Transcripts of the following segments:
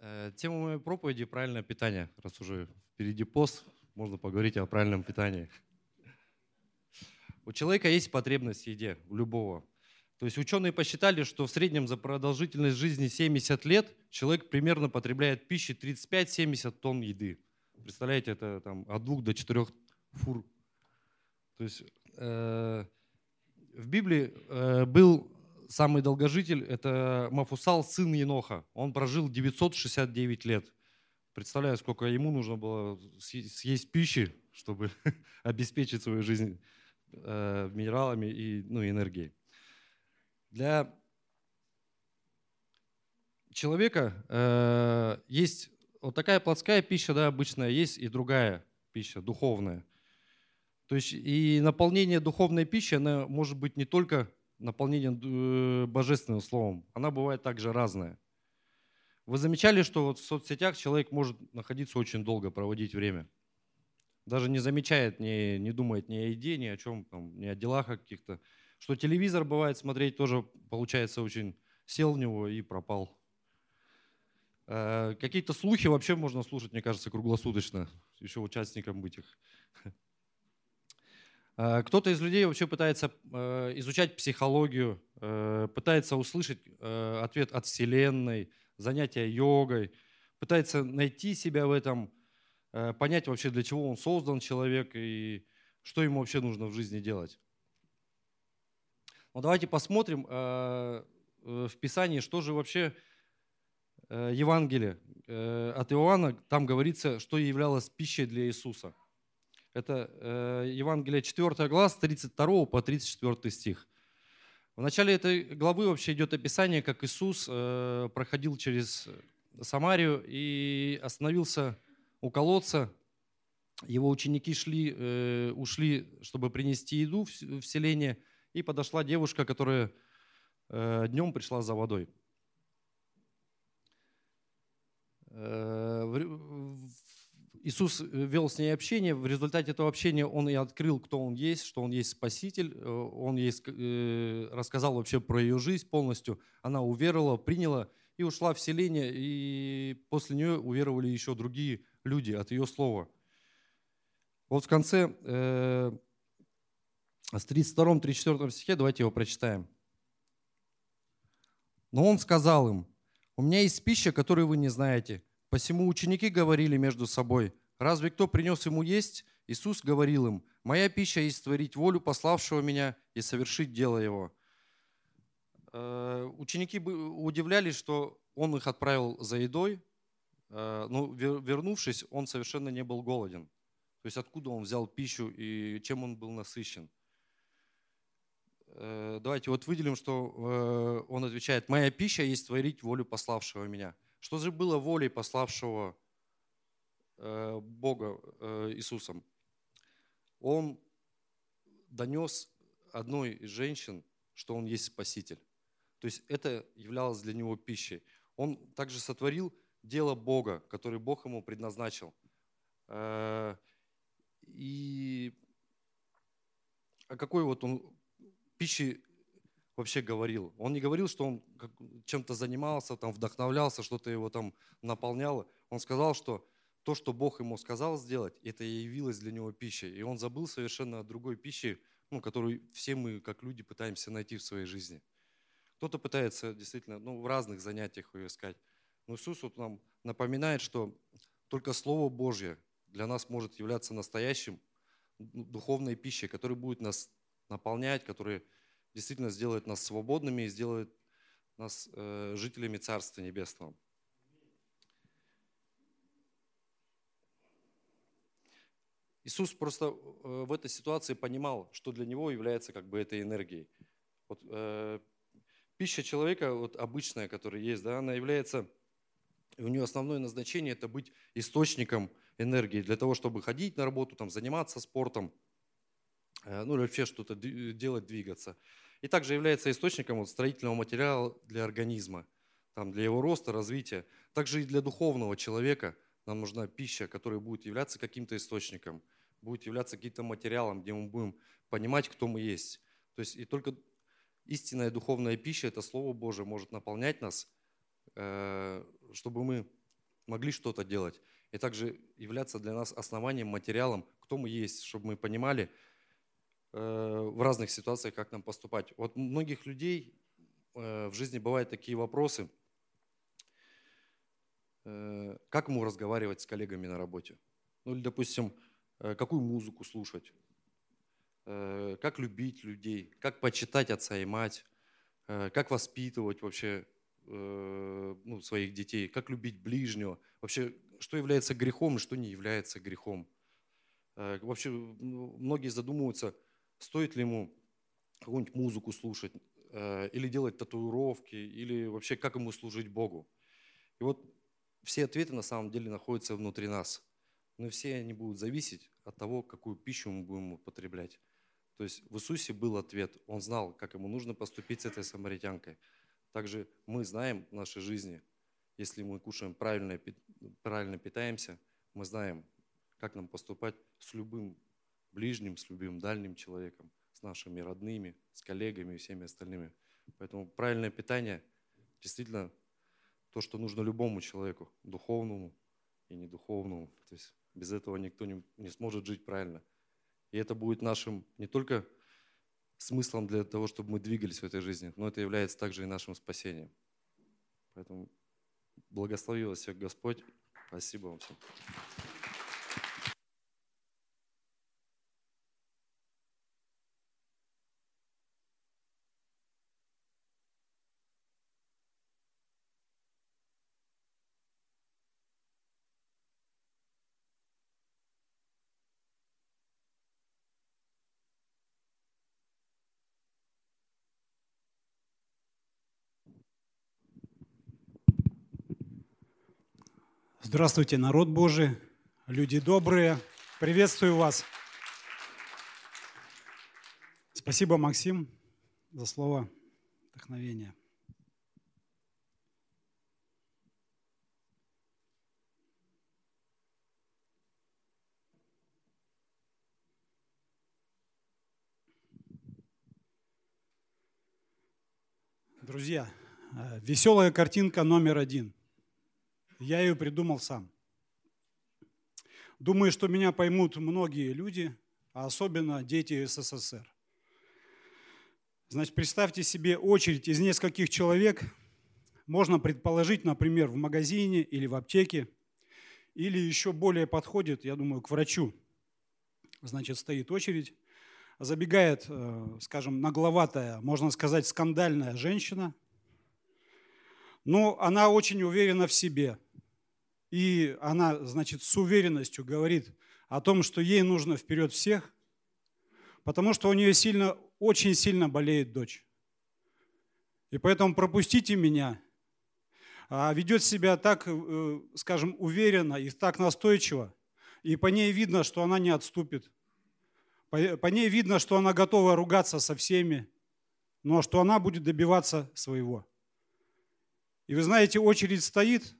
Э, тема моей проповеди – правильное питание. Раз уже впереди пост, можно поговорить о правильном питании. У человека есть потребность в еде, у любого. То есть ученые посчитали, что в среднем за продолжительность жизни 70 лет человек примерно потребляет пищи 35-70 тонн еды. Представляете, это там, от двух до четырех фур. То есть э, в Библии э, был самый долгожитель – это Мафусал, сын Еноха. Он прожил 969 лет. Представляю, сколько ему нужно было съесть пищи, чтобы обеспечить свою жизнь э, минералами и ну, энергией. Для человека э, есть вот такая плотская пища, да, обычная, есть и другая пища, духовная. То есть и наполнение духовной пищи, она может быть не только наполнение э, божественным словом, она бывает также разная. Вы замечали, что вот в соцсетях человек может находиться очень долго, проводить время? Даже не замечает, не, не думает ни о еде, ни о чем, там, ни о делах каких-то. Что телевизор бывает смотреть тоже, получается, очень сел в него и пропал. Э, какие-то слухи вообще можно слушать, мне кажется, круглосуточно, еще участникам быть их. Э, кто-то из людей вообще пытается э, изучать психологию, э, пытается услышать ответ от Вселенной, занятия йогой, пытается найти себя в этом, понять вообще, для чего он создан, человек, и что ему вообще нужно в жизни делать. Но давайте посмотрим в Писании, что же вообще Евангелие от Иоанна, там говорится, что являлось пищей для Иисуса – это э, Евангелие 4 глава с 32 по 34 стих. В начале этой главы вообще идет описание, как Иисус э, проходил через Самарию и остановился у колодца. Его ученики шли, э, ушли, чтобы принести еду в селение, и подошла девушка, которая днем пришла за водой. Иисус э, вел с ней общение, в результате этого общения он и открыл, кто он есть, что он есть Спаситель, э, он есть, э, рассказал вообще про ее жизнь полностью. Она уверовала, приняла и ушла в селение, и после нее уверовали еще другие люди от ее слова. Вот в конце, э, с 32-34 стихе, давайте его прочитаем. Но он сказал им, у меня есть пища, которую вы не знаете – Посему ученики говорили между собой, разве кто принес ему есть? Иисус говорил им, моя пища есть творить волю пославшего меня и совершить дело его. Э, ученики удивлялись, что он их отправил за едой, э, но вернувшись, он совершенно не был голоден. То есть откуда он взял пищу и чем он был насыщен. Э, давайте вот выделим, что он отвечает, моя пища есть творить волю пославшего меня – что же было волей пославшего Бога э, Иисусом? Он донес одной из женщин, что он есть Спаситель. То есть это являлось для него пищей. Он также сотворил дело Бога, который Бог ему предназначил. Э, и о какой вот он пищи вообще говорил. Он не говорил, что он чем-то занимался, там, вдохновлялся, что-то его там наполняло. Он сказал, что то, что Бог ему сказал сделать, это и явилось для него пищей. И он забыл совершенно о другой пище, ну, которую все мы, как люди, пытаемся найти в своей жизни. Кто-то пытается действительно ну, в разных занятиях ее искать. Но Иисус вот нам напоминает, что только Слово Божье для нас может являться настоящим духовной пищей, которая будет нас наполнять, которая действительно сделает нас свободными и сделает нас э, жителями Царства Небесного. Иисус просто э, в этой ситуации понимал, что для него является как бы этой энергией. Вот, э, пища человека, вот обычная, которая есть, да, она является, у нее основное назначение это быть источником энергии для того, чтобы ходить на работу, там, заниматься спортом, э, ну или вообще что-то делать, двигаться и также является источником вот строительного материала для организма, там, для его роста, развития. Также и для духовного человека нам нужна пища, которая будет являться каким-то источником, будет являться каким-то материалом, где мы будем понимать, кто мы есть. То есть и только истинная духовная пища, это Слово Божие, может наполнять нас, э, чтобы мы могли что-то делать. И также являться для нас основанием, материалом, кто мы есть, чтобы мы понимали э, в разных ситуациях, как нам поступать. Вот многих людей э, в жизни бывают такие вопросы, как ему разговаривать с коллегами на работе. Ну или, допустим, какую музыку слушать, э, как любить людей, как почитать отца и мать, э, как воспитывать вообще э, ну, своих детей, как любить ближнего, вообще что является грехом и что не является грехом. Э, вообще многие задумываются, стоит ли ему какую-нибудь музыку слушать, э, или делать татуировки, или вообще как ему служить Богу. И вот все ответы на самом деле находятся внутри нас. Но все они будут зависеть от того, какую пищу мы будем употреблять. То есть в Иисусе был ответ. Он знал, как ему нужно поступить с этой самаритянкой. Также мы знаем в нашей жизни, если мы кушаем правильно, правильно питаемся, мы знаем, как нам поступать с любым ближним, с любым дальним человеком, с нашими родными, с коллегами и всеми остальными. Поэтому правильное питание действительно то, что нужно любому человеку, духовному и недуховному. То есть без этого никто не, не сможет жить правильно. И это будет нашим не только смыслом для того, чтобы мы двигались в этой жизни, но это является также и нашим спасением. Поэтому Благослови вас всех Господь. Спасибо вам всем. Здравствуйте, народ Божий, люди добрые. Приветствую вас. Спасибо, Максим, за слово вдохновения. Друзья, э, веселая картинка номер один – я ее придумал сам. Думаю, что меня поймут многие люди, а особенно дети СССР. Значит, представьте себе очередь из нескольких человек. Можно предположить, например, в магазине или в аптеке, или еще более подходит, я думаю, к врачу. Значит, стоит очередь, забегает, э, скажем, нагловатая, можно сказать, скандальная женщина, но она очень уверена в себе – и она, значит, с уверенностью говорит о том, что ей нужно вперед всех, потому что у нее сильно, очень сильно болеет дочь. И поэтому пропустите меня. А ведет себя так, э, скажем, уверенно и так настойчиво, и по ней видно, что она не отступит. По ней видно, что она готова ругаться со всеми, но что она будет добиваться своего. И вы знаете, очередь стоит,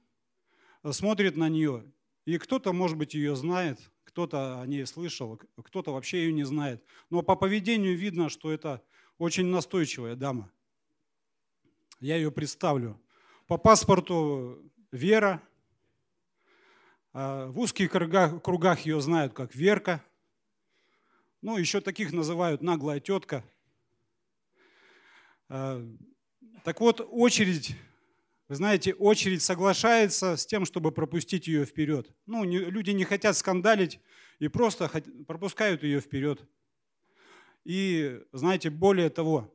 смотрит на нее, и кто-то, может быть, ее знает, кто-то о ней слышал, кто-то вообще ее не знает. Но по поведению видно, что это очень настойчивая дама. Я ее представлю. По паспорту Вера. А в узких кругах, кругах ее знают как Верка. Ну, еще таких называют наглая тетка. А, так вот, очередь вы знаете, очередь соглашается с тем, чтобы пропустить ее вперед. Ну, не, люди не хотят скандалить и просто пропускают ее вперед. И, знаете, более того,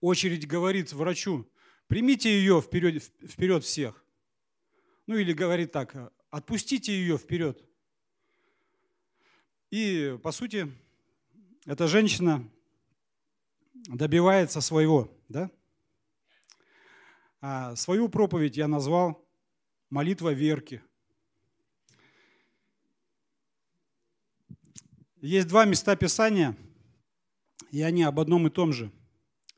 очередь говорит врачу, примите ее вперед, вперед всех. Ну или говорит так, отпустите ее вперед. И, по сути, эта женщина добивается своего, да? А свою проповедь я назвал «Молитва Верки». Есть два места Писания, и они об одном и том же.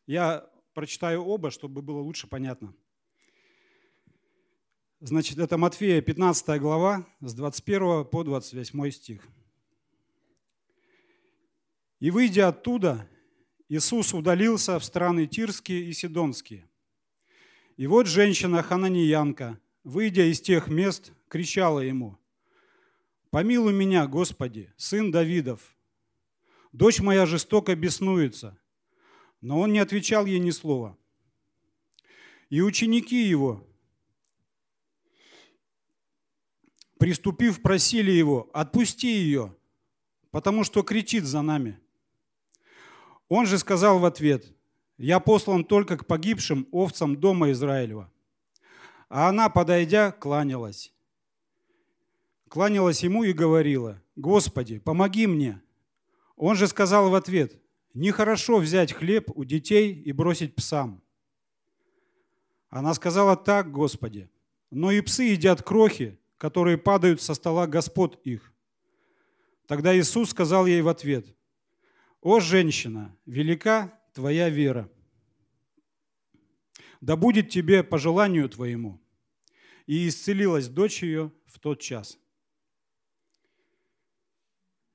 Я прочитаю оба, чтобы было лучше понятно. Значит, это Матфея 15 глава с 21 по 28 стих. «И выйдя оттуда, Иисус удалился в страны Тирские и Сидонские – и вот женщина Хананиянка, выйдя из тех мест, кричала ему, «Помилуй меня, Господи, сын Давидов! Дочь моя жестоко беснуется!» Но он не отвечал ей ни слова. И ученики его, приступив, просили его, «Отпусти ее, потому что кричит за нами». Он же сказал в ответ, «Я послан только к погибшим овцам дома Израилева». А она, подойдя, кланялась. Кланялась ему и говорила, «Господи, помоги мне». Он же сказал в ответ, «Нехорошо взять хлеб у детей и бросить псам». Она сказала, «Так, Господи, но и псы едят крохи, которые падают со стола господ их». Тогда Иисус сказал ей в ответ, «О, женщина, велика твоя вера! Да будет тебе по желанию твоему!» И исцелилась дочь ее в тот час.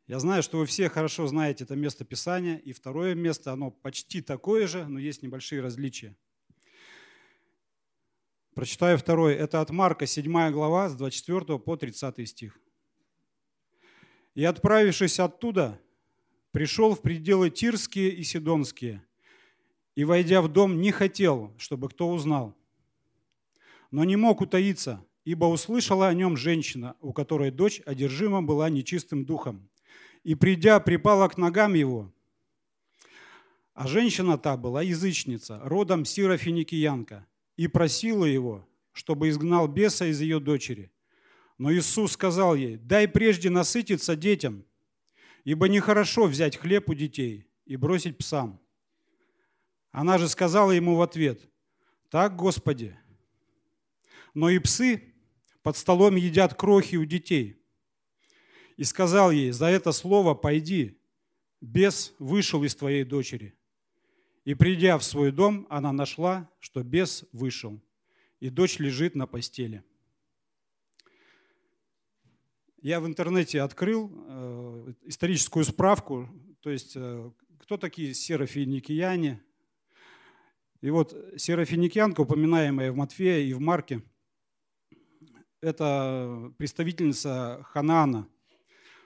Я знаю, что вы все хорошо знаете это место Писания, и второе место, оно почти такое же, но есть небольшие различия. Прочитаю второе. Это от Марка, 7 глава, с 24 по 30 стих. «И отправившись оттуда, пришел в пределы Тирские и Сидонские, и, войдя в дом, не хотел, чтобы кто узнал. Но не мог утаиться, ибо услышала о нем женщина, у которой дочь одержима была нечистым духом. И, придя, припала к ногам его. А женщина та была язычница, родом сирофиникиянка, и просила его, чтобы изгнал беса из ее дочери. Но Иисус сказал ей, дай прежде насытиться детям – ибо нехорошо взять хлеб у детей и бросить псам. Она же сказала ему в ответ, так, Господи, но и псы под столом едят крохи у детей. И сказал ей, за это слово пойди, бес вышел из твоей дочери. И придя в свой дом, она нашла, что бес вышел, и дочь лежит на постели. Я в интернете открыл э, историческую справку, то есть э, кто такие серафиникияне. И вот серафиникиянка, упоминаемая в Матфея и в Марке, это представительница Ханаана.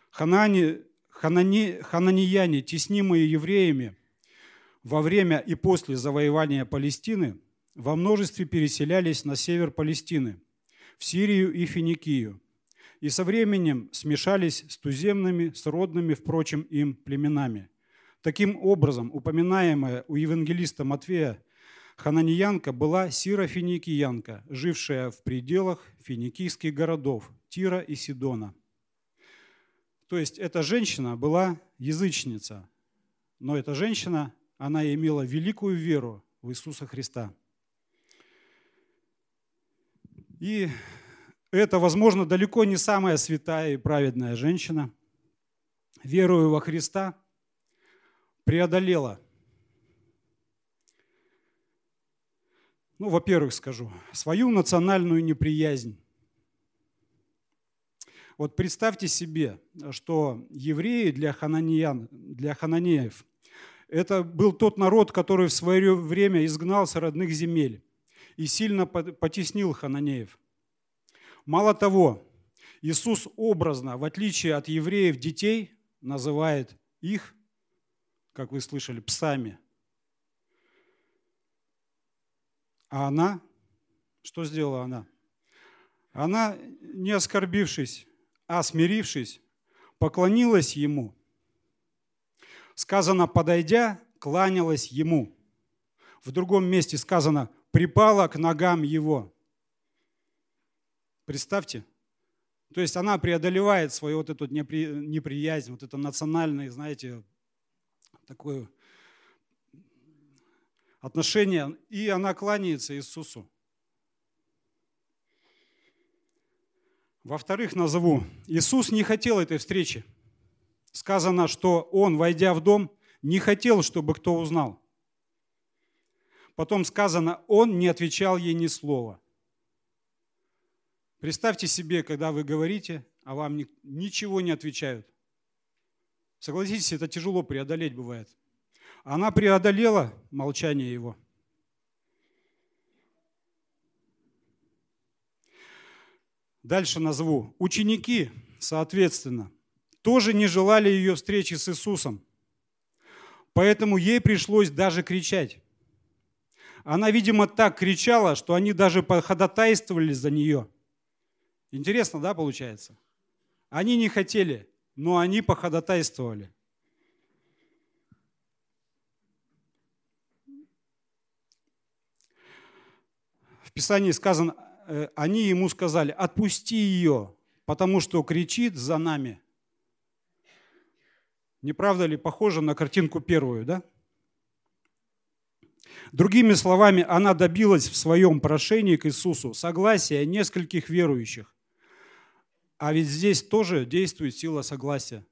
Ханане, ханани, хананияне, теснимые евреями во время и после завоевания Палестины, во множестве переселялись на север Палестины, в Сирию и Финикию – и со временем смешались с туземными, сродными, впрочем, им племенами. Таким образом, упоминаемая у евангелиста Матфея Хананиянка была сирофиникиянка, жившая в пределах финикийских городов Тира и Сидона. То есть эта женщина была язычница, но эта женщина, она имела великую веру в Иисуса Христа. И это, возможно, далеко не самая святая и праведная женщина, веруя во Христа, преодолела, ну, во-первых, скажу, свою национальную неприязнь. Вот представьте себе, что евреи для, хананиян, для хананеев – это был тот народ, который в свое время изгнал с родных земель и сильно потеснил хананеев – Мало того, Иисус образно, в отличие от евреев, детей называет их, как вы слышали, псами. А она, что сделала она? Она, не оскорбившись, а смирившись, поклонилась ему. Сказано, подойдя, кланялась ему. В другом месте сказано, припала к ногам его. Представьте. То есть она преодолевает свою вот эту неприязнь, вот это национальное, знаете, такое отношение, и она кланяется Иисусу. Во-вторых, назову, Иисус не хотел этой встречи. Сказано, что Он, войдя в дом, не хотел, чтобы кто узнал. Потом сказано, Он не отвечал ей ни слова. Представьте себе, когда вы говорите, а вам ничего не отвечают. Согласитесь, это тяжело преодолеть бывает. Она преодолела молчание его. Дальше назову. Ученики, соответственно, тоже не желали ее встречи с Иисусом. Поэтому ей пришлось даже кричать. Она, видимо, так кричала, что они даже походатайствовали за нее. Интересно, да, получается? Они не хотели, но они походатайствовали. Писании сказано, э, они ему сказали, отпусти ее, потому что кричит за нами. Не правда ли похоже на картинку первую, да? Другими словами, она добилась в своем прошении к Иисусу согласия нескольких верующих. А ведь здесь тоже действует сила согласия.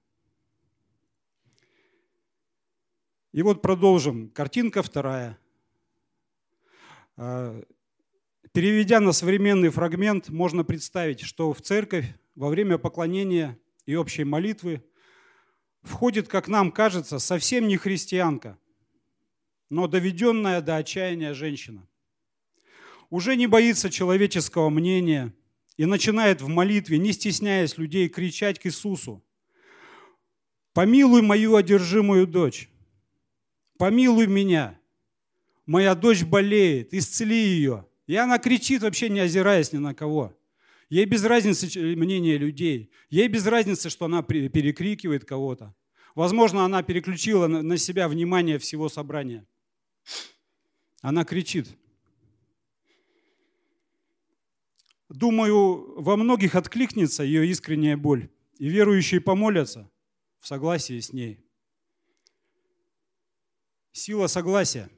И вот продолжим. Картинка вторая. Переведя на современный фрагмент, можно представить, что в церковь во время поклонения и общей молитвы входит, как нам кажется, совсем не христианка, но доведенная до отчаяния женщина. Уже не боится человеческого мнения и начинает в молитве, не стесняясь людей, кричать к Иисусу. «Помилуй мою одержимую дочь, помилуй меня, моя дочь болеет, исцели ее». И она кричит, вообще не озираясь ни на кого. Ей без разницы мнение людей. Ей без разницы, что она перекрикивает кого-то. Возможно, она переключила на себя внимание всего собрания. Она кричит. Думаю, во многих откликнется ее искренняя боль, и верующие помолятся в согласии с ней. Сила согласия.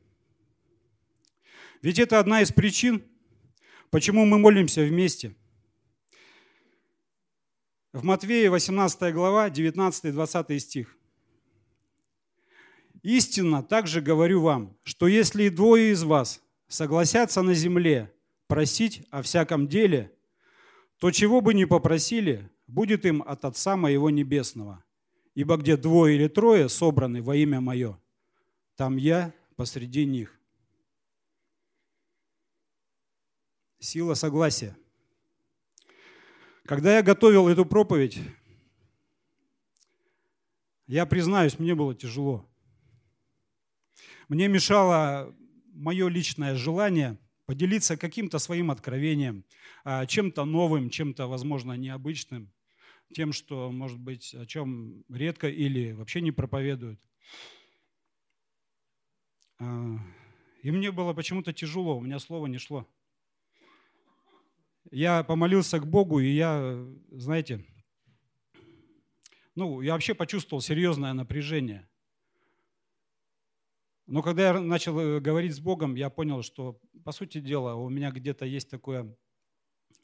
Ведь это одна из причин, почему мы молимся вместе – в Матвея 18 глава, 19-20 стих. «Истинно также говорю вам, что если и двое из вас согласятся на земле просить о всяком деле, то чего бы ни попросили, будет им от Отца Моего Небесного. Ибо где двое или трое собраны во имя Мое, там я посреди них». Сила согласия – когда я готовил эту проповедь, я признаюсь, мне было тяжело. Мне мешало мое личное желание поделиться каким-то своим откровением, а, чем-то новым, чем-то, возможно, необычным, тем, что, может быть, о чем редко или вообще не проповедуют. А, и мне было почему-то тяжело, у меня слово не шло я помолился к Богу, и я, знаете, ну, я вообще почувствовал серьезное напряжение. Но когда я начал э, говорить с Богом, я понял, что, по сути дела, у меня где-то есть такое,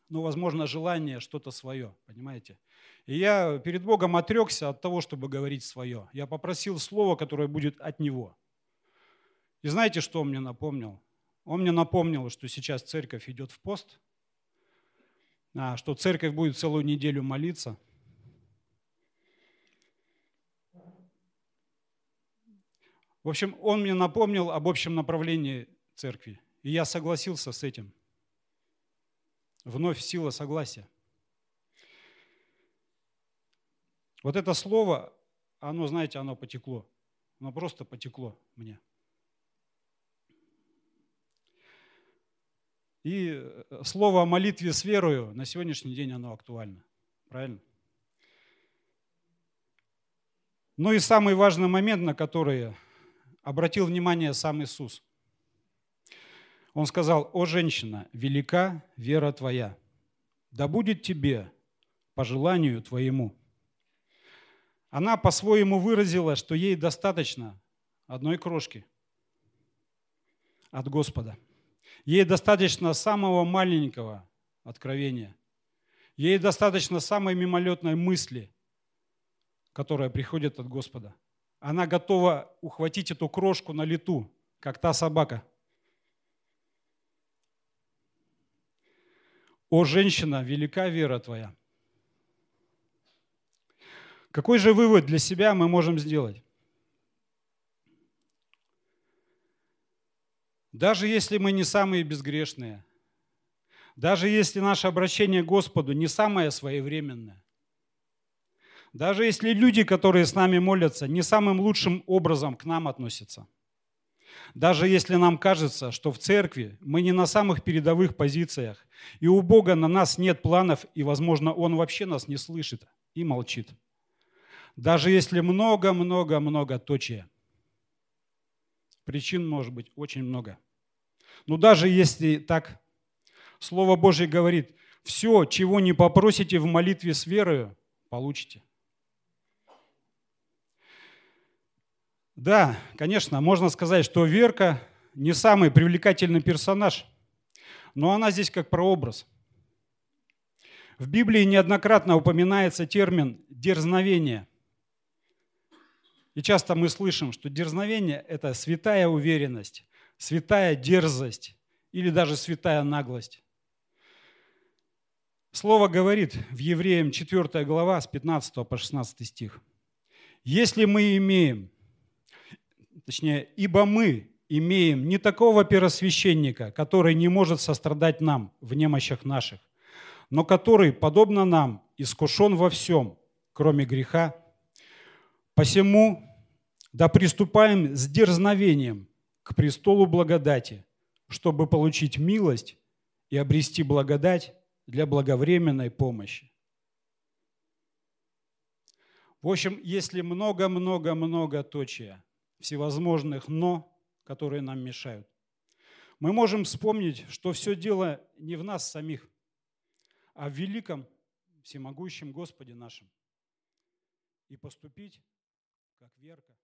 ну, возможно, желание что-то свое, понимаете? И я перед Богом отрекся от того, чтобы говорить свое. Я попросил слово, которое будет от Него. И знаете, что он мне напомнил? Он мне напомнил, что сейчас церковь идет в пост – а, что церковь будет целую неделю молиться. В общем, он мне напомнил об общем направлении церкви, и я согласился с этим. Вновь сила согласия. Вот это слово, оно, знаете, оно потекло. Оно просто потекло мне. И э, слово о молитве с верою на сегодняшний день оно актуально. Правильно? Ну и самый важный момент, на который обратил внимание сам Иисус. Он сказал, «О женщина, велика вера твоя, да будет тебе по желанию твоему». Она по-своему выразила, что ей достаточно одной крошки от Господа – Ей достаточно самого маленького откровения. Ей достаточно самой мимолетной мысли, которая приходит от Господа. Она готова ухватить эту крошку на лету, как та собака. О, женщина, велика вера твоя. Какой же вывод для себя мы можем сделать? Даже если мы не самые безгрешные, Даже если наше обращение к Господу не самое своевременное, даже если люди, которые с нами молятся, не самым лучшим образом к нам относятся, даже если нам кажется, что в церкви мы не на самых передовых позициях, и у Бога на нас нет планов, и, возможно, Он вообще нас не слышит и молчит. Даже если много-много-много точия. Причин может быть очень много. Но даже если так, Слово Божье говорит, все, чего не попросите в молитве с верою, получите. Да, конечно, можно сказать, что Верка не самый привлекательный персонаж, но она здесь как прообраз. В Библии неоднократно упоминается термин «дерзновение». И часто мы слышим, что дерзновение – это святая уверенность, святая дерзость или даже святая наглость. Слово говорит в Евреям 4 глава с 15 по 16 стих. «Если мы имеем точнее, ибо мы имеем не такого первосвященника, который не может сострадать нам в немощах наших, но который, подобно нам, искушен во всем, кроме греха. Посему да приступаем с дерзновением к престолу благодати, чтобы получить милость и обрести благодать для благовременной помощи. В общем, если много-много-много точия – всевозможных «но», которые нам мешают. Мы можем вспомнить, что все дело не в нас самих, а в великом, всемогущем Господе нашем. И поступить, как Верка.